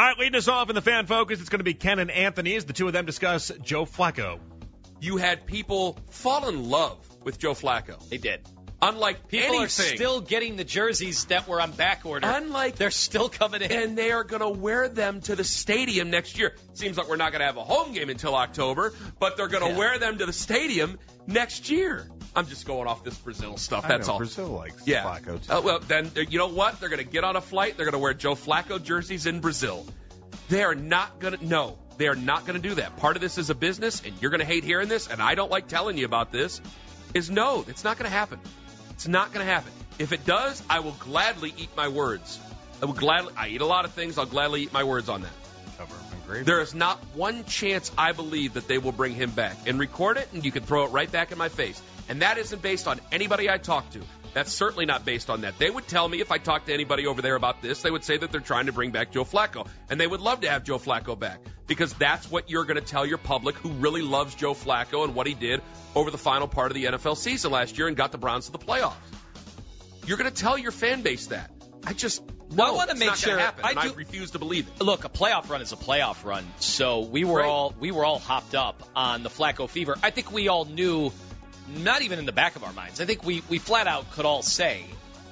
All right, leading us off in the fan focus, it's going to be Ken and Anthony as the two of them discuss Joe Flacco. You had people fall in love with Joe Flacco. They did. Unlike People anything. are still getting the jerseys that were on back order. Unlike They're still coming in. and they are going to wear them to the stadium next year. Seems like we're not going to have a home game until October, but they're going to Yeah. wear them to the stadium next year. I'm just going off this Brazil stuff. That's know, all. Brazil likes Yeah. Flacco too. Uh, well, then uh, you know what? They're going to get on a flight. They're going to wear Joe Flacco jerseys in Brazil. They are not going to. No, they are not going to do that. Part of this is a business, and you're going to hate hearing this, and I don't like telling you about this. Is no, it's not going to happen. It's not going to happen. If it does, I will gladly eat my words. I will gladly. I eat a lot of things. I'll gladly eat my words on that. Cover up in gravy. There is not one chance I believe that they will bring him back and record it, and you can throw it right back in my face. And that isn't based on anybody I talk to. That's certainly not based on that. They would tell me if I talked to anybody over there about this, they would say that they're trying to bring back Joe Flacco. And they would love to have Joe Flacco back because that's what you're going to tell your public who really loves Joe Flacco and what he did over the final part of the NFL season last year and got the Browns to the playoffs. You're going to tell your fan base that. I just no, I wanna make not gonna sure- happen, I and I do- refuse to believe it. Look, a playoff run is a playoff run. So we were Right. all we were all hopped up on the Flacco fever. I think we all knew, not even in the back of our minds. I think we we flat out could all say,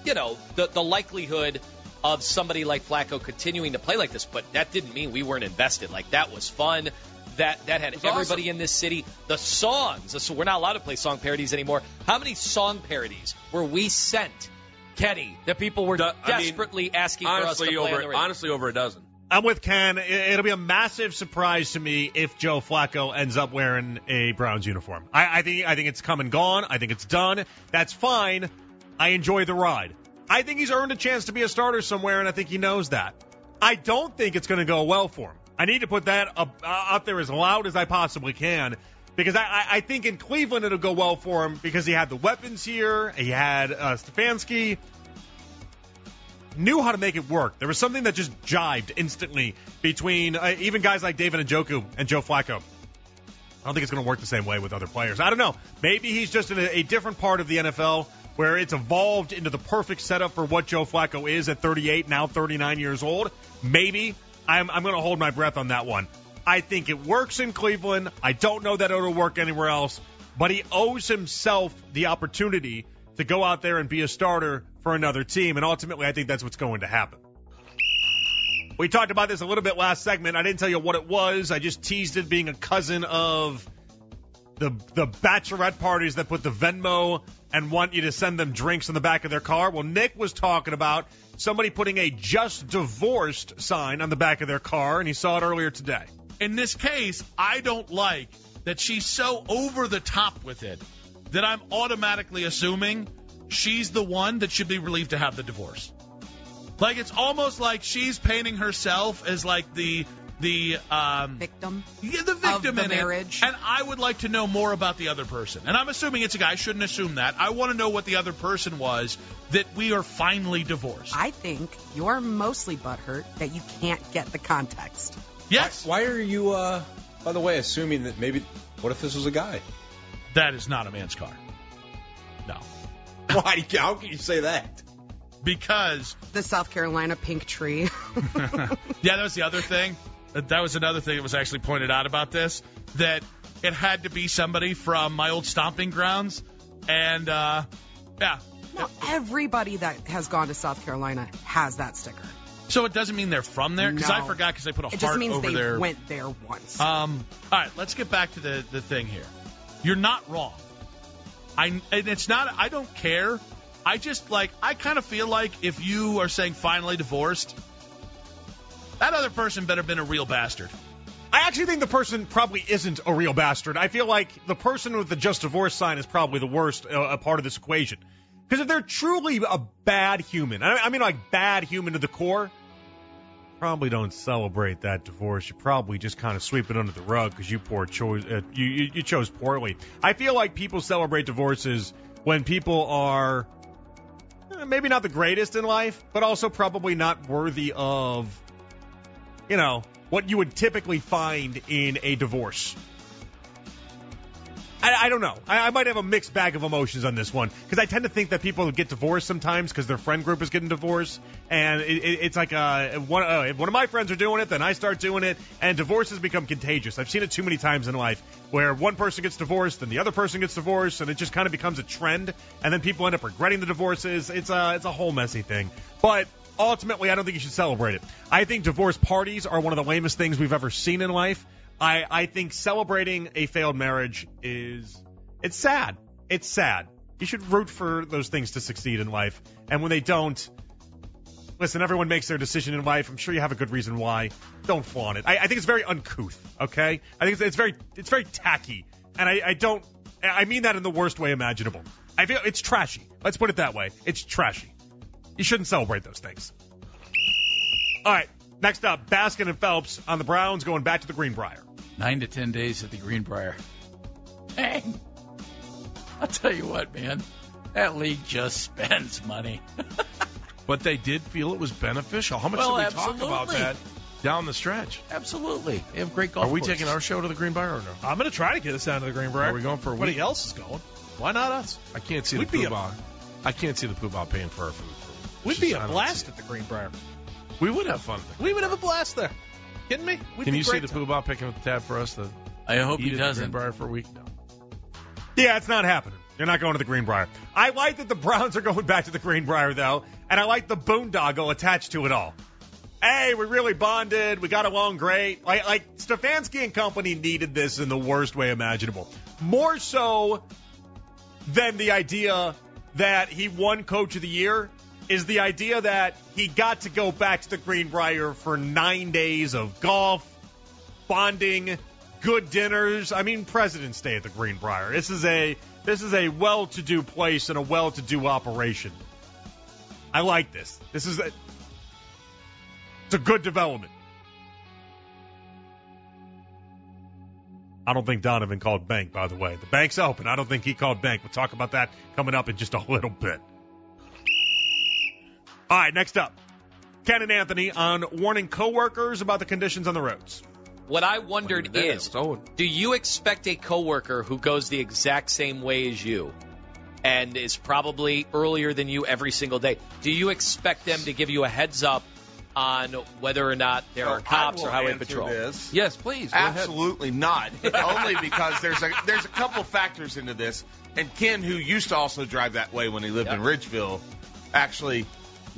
you know, the the likelihood of somebody like Flacco continuing to play like this. But that didn't mean we weren't invested. Like that was fun. That that had everybody awesome. in this city. The songs. So we're not allowed to play song parodies anymore. How many song parodies were we sent? Kenny, that people were The- I mean, desperately asking for us to play over honestly over a dozen. I'm with Ken. It- It'll be a massive surprise to me if Joe Flacco ends up wearing a Browns uniform. I, I think I think it's come and gone. I think it's done. That's fine. I enjoy the ride. I think he's earned a chance to be a starter somewhere, and I think he knows that. I don't think it's going to go well for him. I need to put that up, uh, up there as loud as I possibly can because I, I, I think in Cleveland it'll go well for him because he had the weapons here. He had uh, Stefanski knew how to make it work. There was something that just jived instantly between uh, even guys like David Njoku and Joe Flacco. I don't think it's going to work the same way with other players. I don't know. Maybe he's just in a, a different part of the NFL where it's evolved into the perfect setup for what Joe Flacco is at 38, now 39 years old. Maybe. I'm, I'm going to hold my breath on that one. I think it works in Cleveland. I don't know that it'll work anywhere else, but he owes himself the opportunity to go out there and be a starter for another team. And ultimately, I think that's what's going to happen. We talked about this a little bit last segment. I didn't tell you what it was. I just teased it being a cousin of the the bachelorette parties that put the Venmo and want you to send them drinks in the back of their car. Well, Nick was talking about somebody putting a just divorced sign on the back of their car, and he saw it earlier today. In this case, I don't like that she's so over the top with it that I'm automatically assuming she's the one that should be relieved to have the divorce. Like it's almost like she's painting herself as like the the um victim. yeah, the victim the in marriage. it. And I would like to know more about the other person. And I'm assuming it's a guy. I shouldn't assume that. I want to know what the other person was that we are finally divorced. I think you're mostly butthurt that you can't get the context. yes, Why are you, uh, by the way, assuming that maybe, what if this was a guy? that is not a man's car. No, Why? How can you say that? because The South Carolina pink tree. Yeah, that was the other thing. Uh, That was another thing that was actually pointed out about this that it had to be somebody from my old stomping grounds, and uh, yeah. Not everybody that has gone to South Carolina has that sticker. So it doesn't mean they're from there because I forgot because they put a It just heart means over they there. went there once. Um, all right, let's get back to the the thing here. You're not wrong. I and it's not. I don't care. I just like. I kind of feel like if you are saying finally divorced, that other person better been a real bastard. I actually think the person probably isn't a real bastard. I feel like the person with the just divorce sign is probably the worst uh, a part of this equation. Because if they're truly a bad human, I I mean like bad human to the core, probably don't celebrate that divorce. You probably just kind of sweep it under the rug because you poor chose uh, you, you you chose poorly. I feel like people celebrate divorces when people are eh, maybe not the greatest in life, but also probably not worthy of you know, what you would typically find in a divorce. I, I don't know. I, I might have a mixed bag of emotions on this one because I tend to think that people get divorced sometimes because their friend group is getting divorced, and it, it, it's like uh, one uh, if one of my friends are doing it, then I start doing it, and divorces become contagious. I've seen it too many times in life where one person gets divorced, and the other person gets divorced, and it just kind of becomes a trend, and then people end up regretting the divorces. It's a it's a whole messy thing, but. Ultimately, I don't think you should celebrate it. I think divorce parties are one of the lamest things we've ever seen in life. I, I think celebrating a failed marriage is it's sad. It's sad. You should root for those things to succeed in life. And when they don't, listen, everyone makes their decision in life. I'm sure you have a good reason why. Don't flaunt it. I, I think it's very uncouth. Okay, I think it's, it's very it's very tacky, and I, I don't. I mean that in the worst way imaginable. I feel it's trashy. Let's put it that way. It's trashy. You shouldn't celebrate those things. All right. Next up, Baskin and Phelps on the Browns going back to the Greenbrier. Nine to ten days at the Greenbrier. Dang. I'll tell you what, man. That league just spends money. But they did feel it was beneficial. How much Well, did we talk about that down the stretch? Absolutely. They have great golf Are we course. taking our show to the Greenbrier or no? I'm going to try to get us down to the Greenbrier. Are we going for a Everybody week? else is going. Why not us? I can't see We'd the be poobah. I can't see the poobah paying for our food. We'd be I a don't blast at the Greenbrier. We would have fun. There. We would have a blast there. Kidding me? We'd Can be you see the time. poobah picking up the tab for us to I hope he doesn't. Greenbrier for a week? No. Yeah, it's not happening. You're not going to the Greenbrier. I like that the Browns are going back to the Greenbrier, though, and I like the boondoggle attached to it all. Hey, we really bonded. We got along great. Like, like Stefanski and company needed this in the worst way imaginable. More so than the idea that he won Coach of the Year is the idea that he got to go back to the Greenbrier for nine days of golf, bonding, good dinners. I mean, President's Day at the Greenbrier. This is a this is a well-to-do place and a well-to-do operation. I like this. This is a, it's a good development. I don't think Donovan called bank, by the way. The bank's open. I don't think he called bank. We'll talk about that coming up in just a little bit. All right, next up. Ken and Anthony on warning coworkers about the conditions on the roads. What I wondered There, is, it's do you expect a coworker who goes the exact same way as you and is probably earlier than you every single day? Do you expect them to give you a heads up on whether or not there So are cops or highway answer patrol? This. Yes, please. Go ahead. Absolutely not. Only because there's a there's a couple factors into this. And Ken, who used to also drive that way when he lived in Ridgeville, actually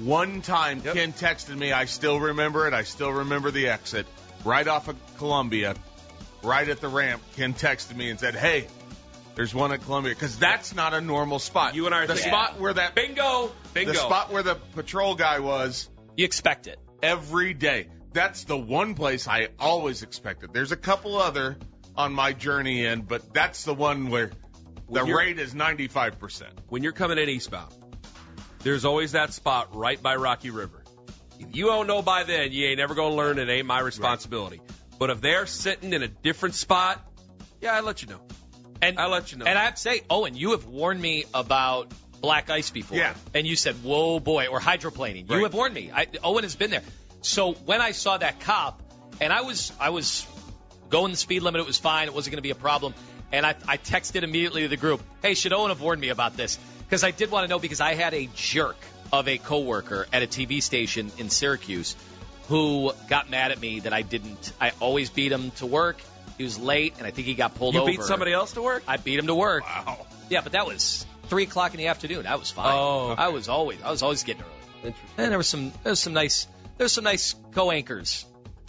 one time Ken texted me. I still remember it. I still remember the exit right off of Columbia, right at the ramp. Ken texted me and said, "Hey, there's one at Columbia because that's not a normal spot. You and I are the thinking- spot where that Bingo. Bingo. the spot where the patrol guy was." You expect it. every day. That's the one place I always expected. There's a couple other on my journey in, but that's the one where the rate is 95%. when you're coming in eastbound, there's always that spot right by Rocky River. If you don't know by then, you ain't never gonna learn. It ain't my responsibility. But if they're sitting in a different spot, yeah, I let you know. And I'll let you know. And I have to say, Owen, you have warned me about black ice before. Yeah. And you said, "Whoa, boy," or hydroplaning. You have warned me. I, Owen has been there. So when I saw that cop, and I was I was going the speed limit, it was fine. It wasn't going to be a problem. And I, I texted immediately to the group, "Hey, should Owen have warned me about this?" Because I did want to know because I had a jerk of a coworker at a TV station in Syracuse who got mad at me that I didn't. I always beat him to work. He was late, and I think he got pulled you over. You beat somebody else to work? I beat him to work. Wow. Yeah, but that was three o'clock in the afternoon. I was fine. Oh, okay. I was always I was always getting early. Interesting. And there was some there was some nice there was some nice co-anchors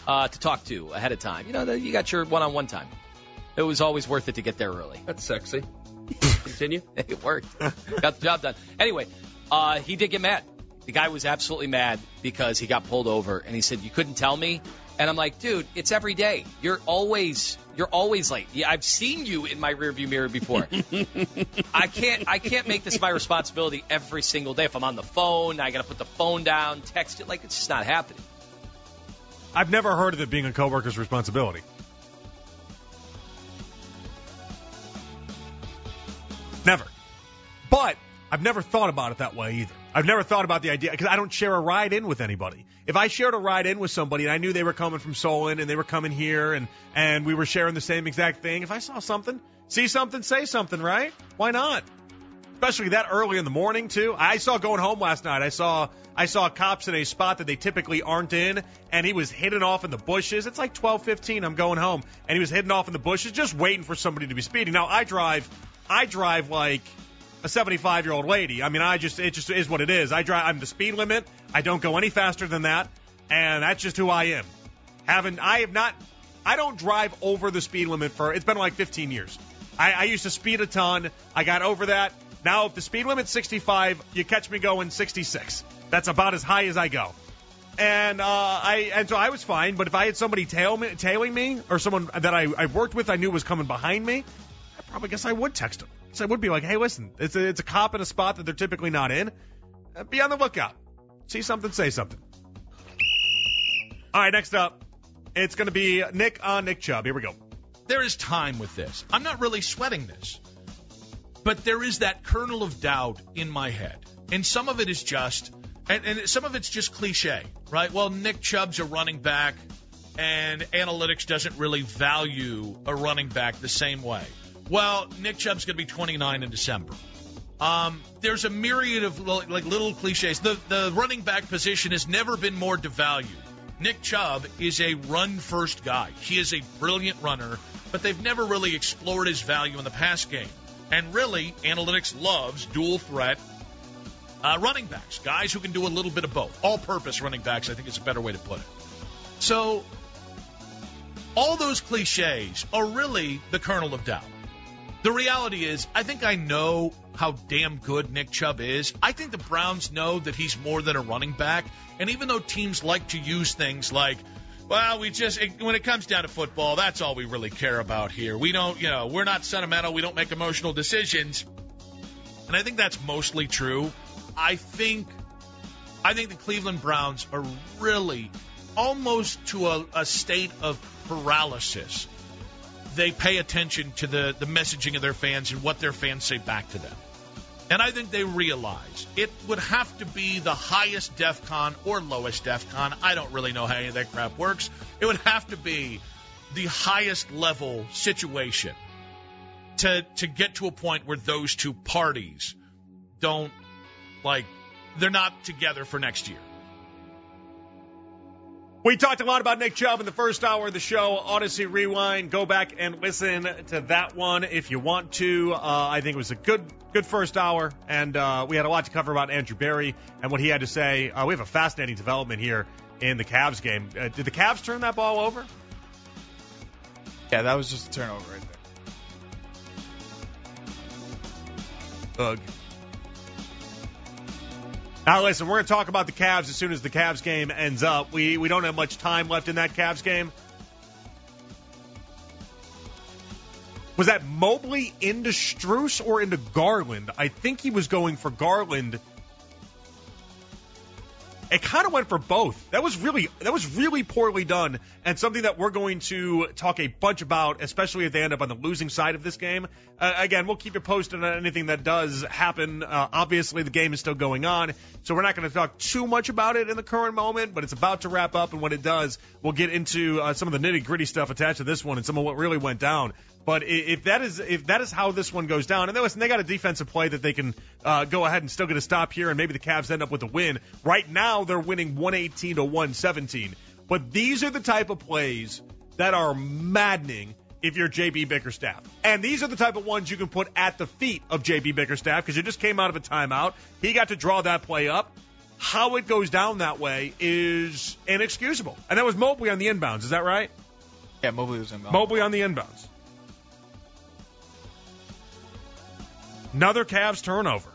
uh, to talk to ahead of time. You know, the, you got your one-on-one time. It was always worth it to get there early. That's sexy. Continue. it worked. got the job done. Anyway, uh, he did get mad. The guy was absolutely mad because he got pulled over, and he said, "You couldn't tell me." And I'm like, "Dude, it's every day. You're always you're always late. Yeah, I've seen you in my rearview mirror before. I can't I can't make this my responsibility every single day. If I'm on the phone, I got to put the phone down, text it. Like it's just not happening. I've never heard of it being a coworker's responsibility. Never. But I've never thought about it that way either. I've never thought about the idea because I don't share a ride in with anybody. If I shared a ride in with somebody and I knew they were coming from Solon and they were coming here and and we were sharing the same exact thing, if I saw something, see something, say something, right? Why not? Especially that early in the morning too. I saw going home last night. I saw I saw cops in a spot that they typically aren't in, and he was hidden off in the bushes. It's like twelve fifteen. I'm going home, and he was hidden off in the bushes, just waiting for somebody to be speeding. Now I drive, I drive like a 75 year old lady. I mean, I just it just is what it is. I drive. I'm the speed limit. I don't go any faster than that, and that's just who I am. Haven't I have not. I don't drive over the speed limit for. It's been like 15 years. I, I used to speed a ton. I got over that. Now, if the speed limit's 65, you catch me going 66. That's about as high as I go. And uh, I and so I was fine. But if I had somebody tail me, tailing me, or someone that I, I worked with, I knew was coming behind me, probably guess I would text them. So I would be like, hey, listen, it's a, it's a cop in a spot that they're typically not in. Uh, be on the lookout. See something, say something. All right, next up, it's going to be Nick on Nick Chubb. Here we go. There is time with this. I'm not really sweating this. But there is that kernel of doubt in my head. And some of it is just, and, and some of it's just cliche, right? Well, Nick Chubb's a running back, and analytics doesn't really value a running back the same way. Well, Nick Chubb's going to be 29 in December. Um, there's a myriad of li- like little cliches. The the running back position has never been more devalued. Nick Chubb is a run first guy. He is a brilliant runner, but they've never really explored his value in the pass game. And really, analytics loves dual threat uh, running backs, guys who can do a little bit of both. All purpose running backs, I think is a better way to put it. So, all those cliches are really the kernel of doubt. The reality is, I think I know how damn good Nick Chubb is. I think the Browns know that he's more than a running back. And even though teams like to use things like, well, we just, when it comes down to football, that's all we really care about here. We don't, you know, we're not sentimental. We don't make emotional decisions. And I think that's mostly true. I think, I think the Cleveland Browns are really almost to a, a state of paralysis they pay attention to the, the messaging of their fans and what their fans say back to them. And I think they realize it would have to be the highest DEF CON or lowest DEF CON. I don't really know how any of that crap works. It would have to be the highest level situation to to get to a point where those two parties don't like they're not together for next year. We talked a lot about Nick Chubb in the first hour of the show. Audacy Rewind. Go back and listen to that one if you want to. Uh, I think it was a good good first hour, and uh, we had a lot to cover about Andrew Berry and what he had to say. Uh, we have a fascinating development here in the Cavs game. Uh, did the Cavs turn that ball over? Yeah, that was just a turnover right there. Ugh. Now, listen, we're going to talk about the Cavs as soon as the Cavs game ends up. We we don't have much time left in that Cavs game. Was that Mobley into Strus or into Garland? I think he was going for Garland. It kind of went for both. That was really that was really poorly done, and something that we're going to talk a bunch about, especially if they end up on the losing side of this game. Uh, again, we'll keep you posted on anything that does happen. Uh, obviously, the game is still going on, so we're not going to talk too much about it in the current moment. But it's about to wrap up, and when it does, we'll get into uh, some of the nitty gritty stuff attached to this one and some of what really went down. But if that is if that is how this one goes down, and listen, they got a defensive play that they can uh, go ahead and still get a stop here, and maybe the Cavs end up with a win. Right now, they're winning 118 to 117. But these are the type of plays that are maddening if you're JB Bickerstaff. And these are the type of ones you can put at the feet of JB Bickerstaff because you just came out of a timeout. He got to draw that play up. How it goes down that way is inexcusable. And that was Mobley on the inbounds. Is that right? Yeah, Mobley was inbounds. Mobley on the inbounds. Another Cavs turnover.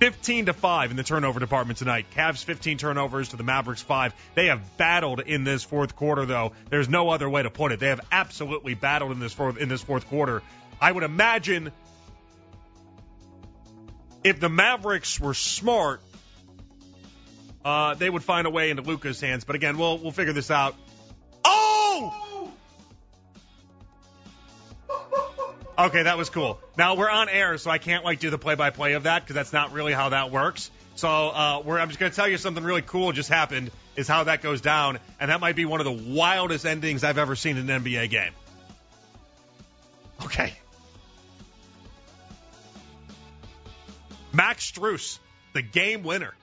15 to 5 in the turnover department tonight. Cavs 15 turnovers to the Mavericks 5. They have battled in this fourth quarter though. There's no other way to put it. They have absolutely battled in this fourth in this fourth quarter. I would imagine if the Mavericks were smart, uh, they would find a way into Luka's hands. But again, we'll we'll figure this out. Oh! Okay, that was cool. Now we're on air, so I can't like do the play-by-play of that because that's not really how that works. So uh, I'm just going to tell you something really cool just happened. Is how that goes down, and that might be one of the wildest endings I've ever seen in an NBA game. Okay. Max Strus, the game winner.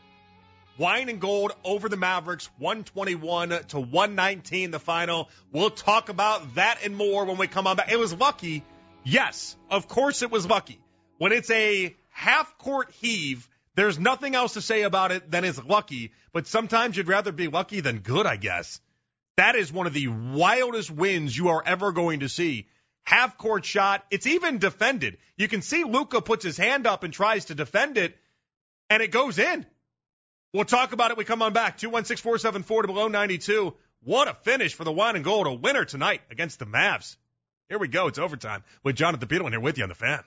Wine and gold over the Mavericks, 121 to 119, the final. We'll talk about that and more when we come on back. It was lucky. Yes, of course it was lucky. When it's a half court heave, there's nothing else to say about it than it's lucky. But sometimes you'd rather be lucky than good, I guess. That is one of the wildest wins you are ever going to see. Half court shot. It's even defended. You can see Luka puts his hand up and tries to defend it, and it goes in. We'll talk about it. We come on back. 216 474 to below 92. What a finish for the wine and gold. A winner tonight against the Mavs. Here we go. It's overtime with Jonathan Peterlin here with you on the fan.